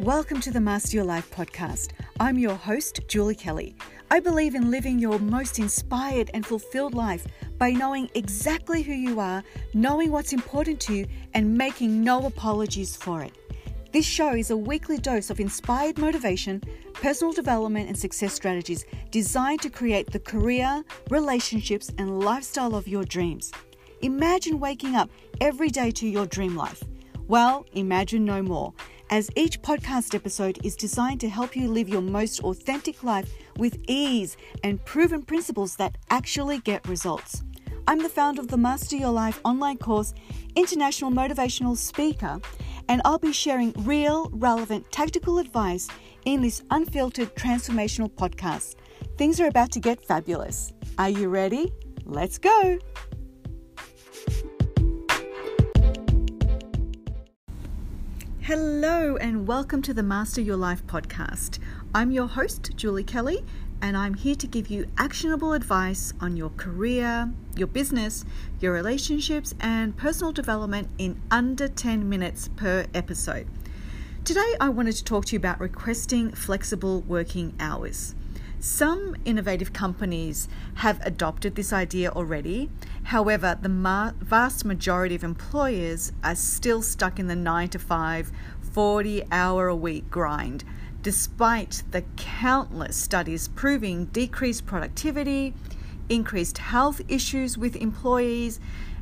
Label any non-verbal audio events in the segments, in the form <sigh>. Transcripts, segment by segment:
Welcome to the Master Your Life podcast. I'm your host, Julie Kelly. I believe in living your most inspired and fulfilled life by knowing exactly who you are, knowing what's important to you, and making no apologies for it. This show is a weekly dose of inspired motivation, personal development, and success strategies designed to create the career, relationships, and lifestyle of your dreams. Imagine waking up every day to your dream life. Well, imagine no more as each podcast episode is designed to help you live your most authentic life with ease and proven principles that actually get results. I'm the founder of the Master Your Life online course, international motivational speaker, and I'll be sharing real, relevant, tactical advice in this unfiltered transformational podcast. Things are about to get fabulous. Are you ready? Let's go! Hello, and welcome to the Master Your Life podcast. I'm your host, Julie Kelly, and I'm here to give you actionable advice on your career, your business, your relationships, and personal development in under 10 minutes per episode. Today, I wanted to talk to you about requesting flexible working hours. Some innovative companies have adopted this idea already. However, the ma- vast majority of employers are still stuck in the 9 to 5, 40 hour a week grind, despite the countless studies proving decreased productivity, increased health issues with employees,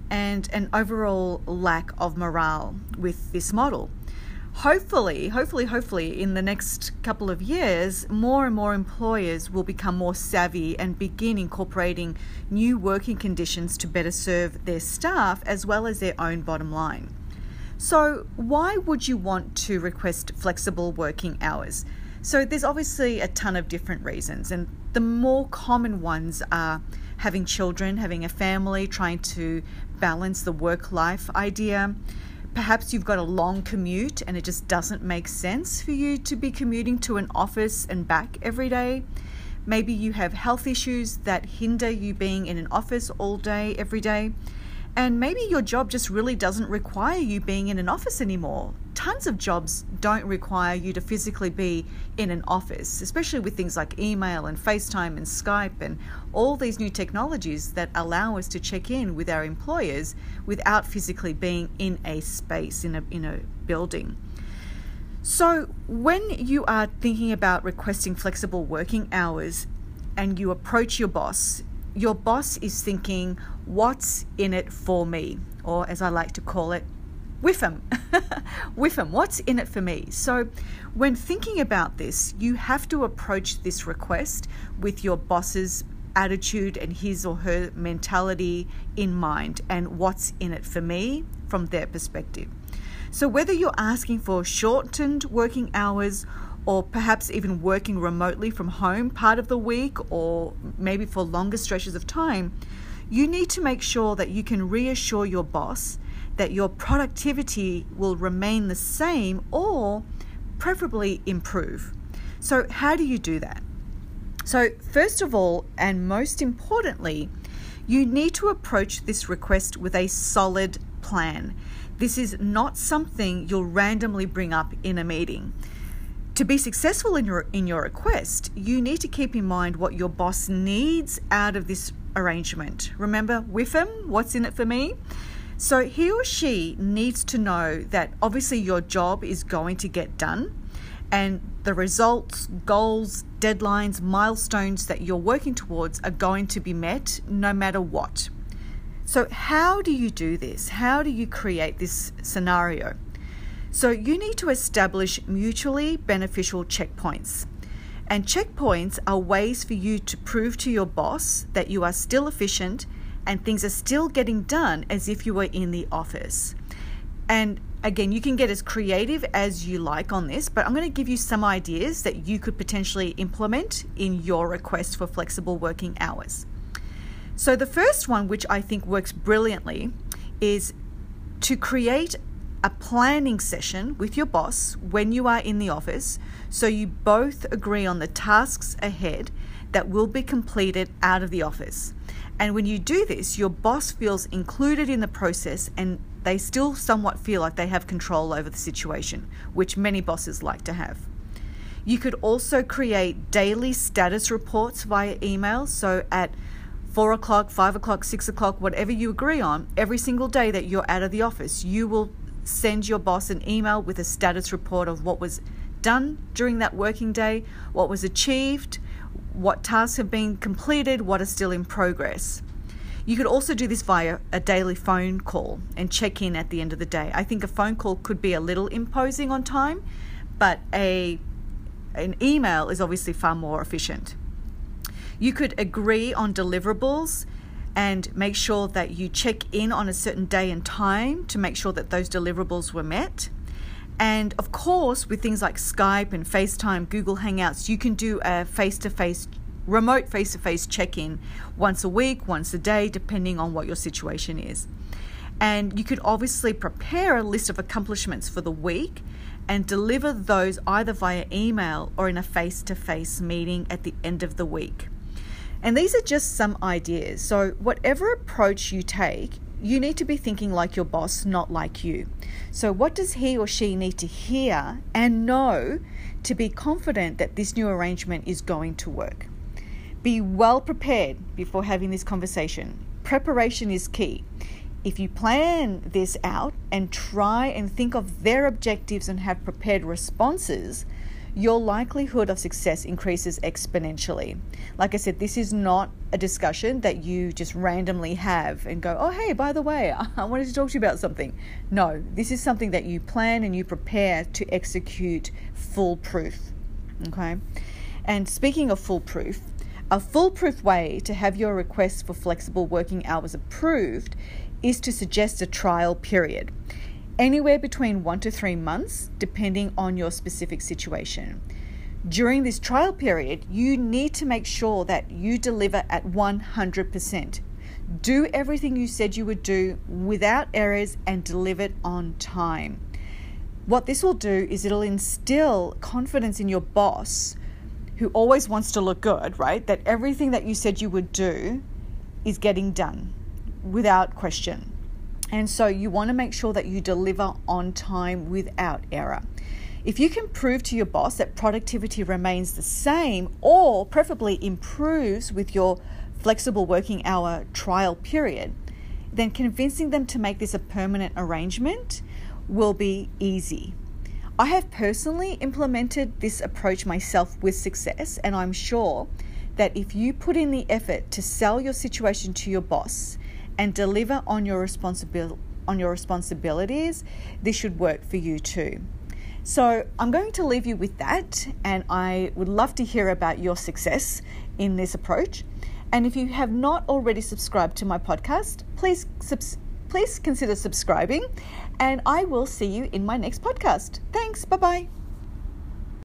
and an overall lack of morale with this model hopefully, hopefully, hopefully, in the next couple of years, more and more employers will become more savvy and begin incorporating new working conditions to better serve their staff as well as their own bottom line. So, why would you want to request flexible working hours? So, there's obviously a ton of different reasons, and the more common ones are having children, having a family, trying to balance the work life idea Perhaps you've got a long commute and it just doesn't make sense for you to be commuting to an office and back every day. Maybe you have health issues that hinder you being in an office all day, every day. And maybe your job just really doesn't require you being in an office anymore. Tons of jobs don't require you to physically be in an office, especially with things like email and FaceTime and Skype and all these new technologies that allow us to check in with our employers without physically being in a space, in a, in a building. So, when you are thinking about requesting flexible working hours and you approach your boss, your boss is thinking, What's in it for me? Or as I like to call it, Whiffum. <laughs> Whiffum, what's in it for me? So, when thinking about this, you have to approach this request with your boss's attitude and his or her mentality in mind and what's in it for me from their perspective. So, whether you're asking for shortened working hours or perhaps even working remotely from home part of the week or maybe for longer stretches of time, you need to make sure that you can reassure your boss that your productivity will remain the same or preferably improve. So, how do you do that? So, first of all, and most importantly, you need to approach this request with a solid plan. This is not something you'll randomly bring up in a meeting. To be successful in your in your request, you need to keep in mind what your boss needs out of this arrangement. Remember, him, what's in it for me? So he or she needs to know that obviously your job is going to get done and the results, goals, deadlines, milestones that you're working towards are going to be met no matter what. So, how do you do this? How do you create this scenario? So, you need to establish mutually beneficial checkpoints. And checkpoints are ways for you to prove to your boss that you are still efficient and things are still getting done as if you were in the office. And again, you can get as creative as you like on this, but I'm going to give you some ideas that you could potentially implement in your request for flexible working hours. So, the first one, which I think works brilliantly, is to create a planning session with your boss when you are in the office so you both agree on the tasks ahead that will be completed out of the office. And when you do this, your boss feels included in the process and they still somewhat feel like they have control over the situation, which many bosses like to have. You could also create daily status reports via email. So at four o'clock, five o'clock, six o'clock, whatever you agree on, every single day that you're out of the office, you will send your boss an email with a status report of what was done during that working day, what was achieved, what tasks have been completed, what are still in progress. You could also do this via a daily phone call and check in at the end of the day. I think a phone call could be a little imposing on time, but a an email is obviously far more efficient. You could agree on deliverables and make sure that you check in on a certain day and time to make sure that those deliverables were met. And of course, with things like Skype and FaceTime, Google Hangouts, you can do a face to face, remote face to face check in once a week, once a day, depending on what your situation is. And you could obviously prepare a list of accomplishments for the week and deliver those either via email or in a face to face meeting at the end of the week. And these are just some ideas. So, whatever approach you take, you need to be thinking like your boss, not like you. So, what does he or she need to hear and know to be confident that this new arrangement is going to work? Be well prepared before having this conversation. Preparation is key. If you plan this out and try and think of their objectives and have prepared responses, your likelihood of success increases exponentially. Like I said, this is not a discussion that you just randomly have and go, oh, hey, by the way, <laughs> I wanted to talk to you about something. No, this is something that you plan and you prepare to execute foolproof. Okay? And speaking of foolproof, a foolproof way to have your request for flexible working hours approved is to suggest a trial period anywhere between one to three months, depending on your specific situation. During this trial period, you need to make sure that you deliver at 100%. Do everything you said you would do without errors and deliver it on time. What this will do is it'll instill confidence in your boss, who always wants to look good, right? That everything that you said you would do is getting done without question. And so you want to make sure that you deliver on time without error. If you can prove to your boss that productivity remains the same or preferably improves with your flexible working hour trial period, then convincing them to make this a permanent arrangement will be easy. I have personally implemented this approach myself with success, and I'm sure that if you put in the effort to sell your situation to your boss and deliver on your responsibil- on your responsibilities, this should work for you too. So, I'm going to leave you with that, and I would love to hear about your success in this approach. And if you have not already subscribed to my podcast, please subs- please consider subscribing, and I will see you in my next podcast. Thanks. Bye bye.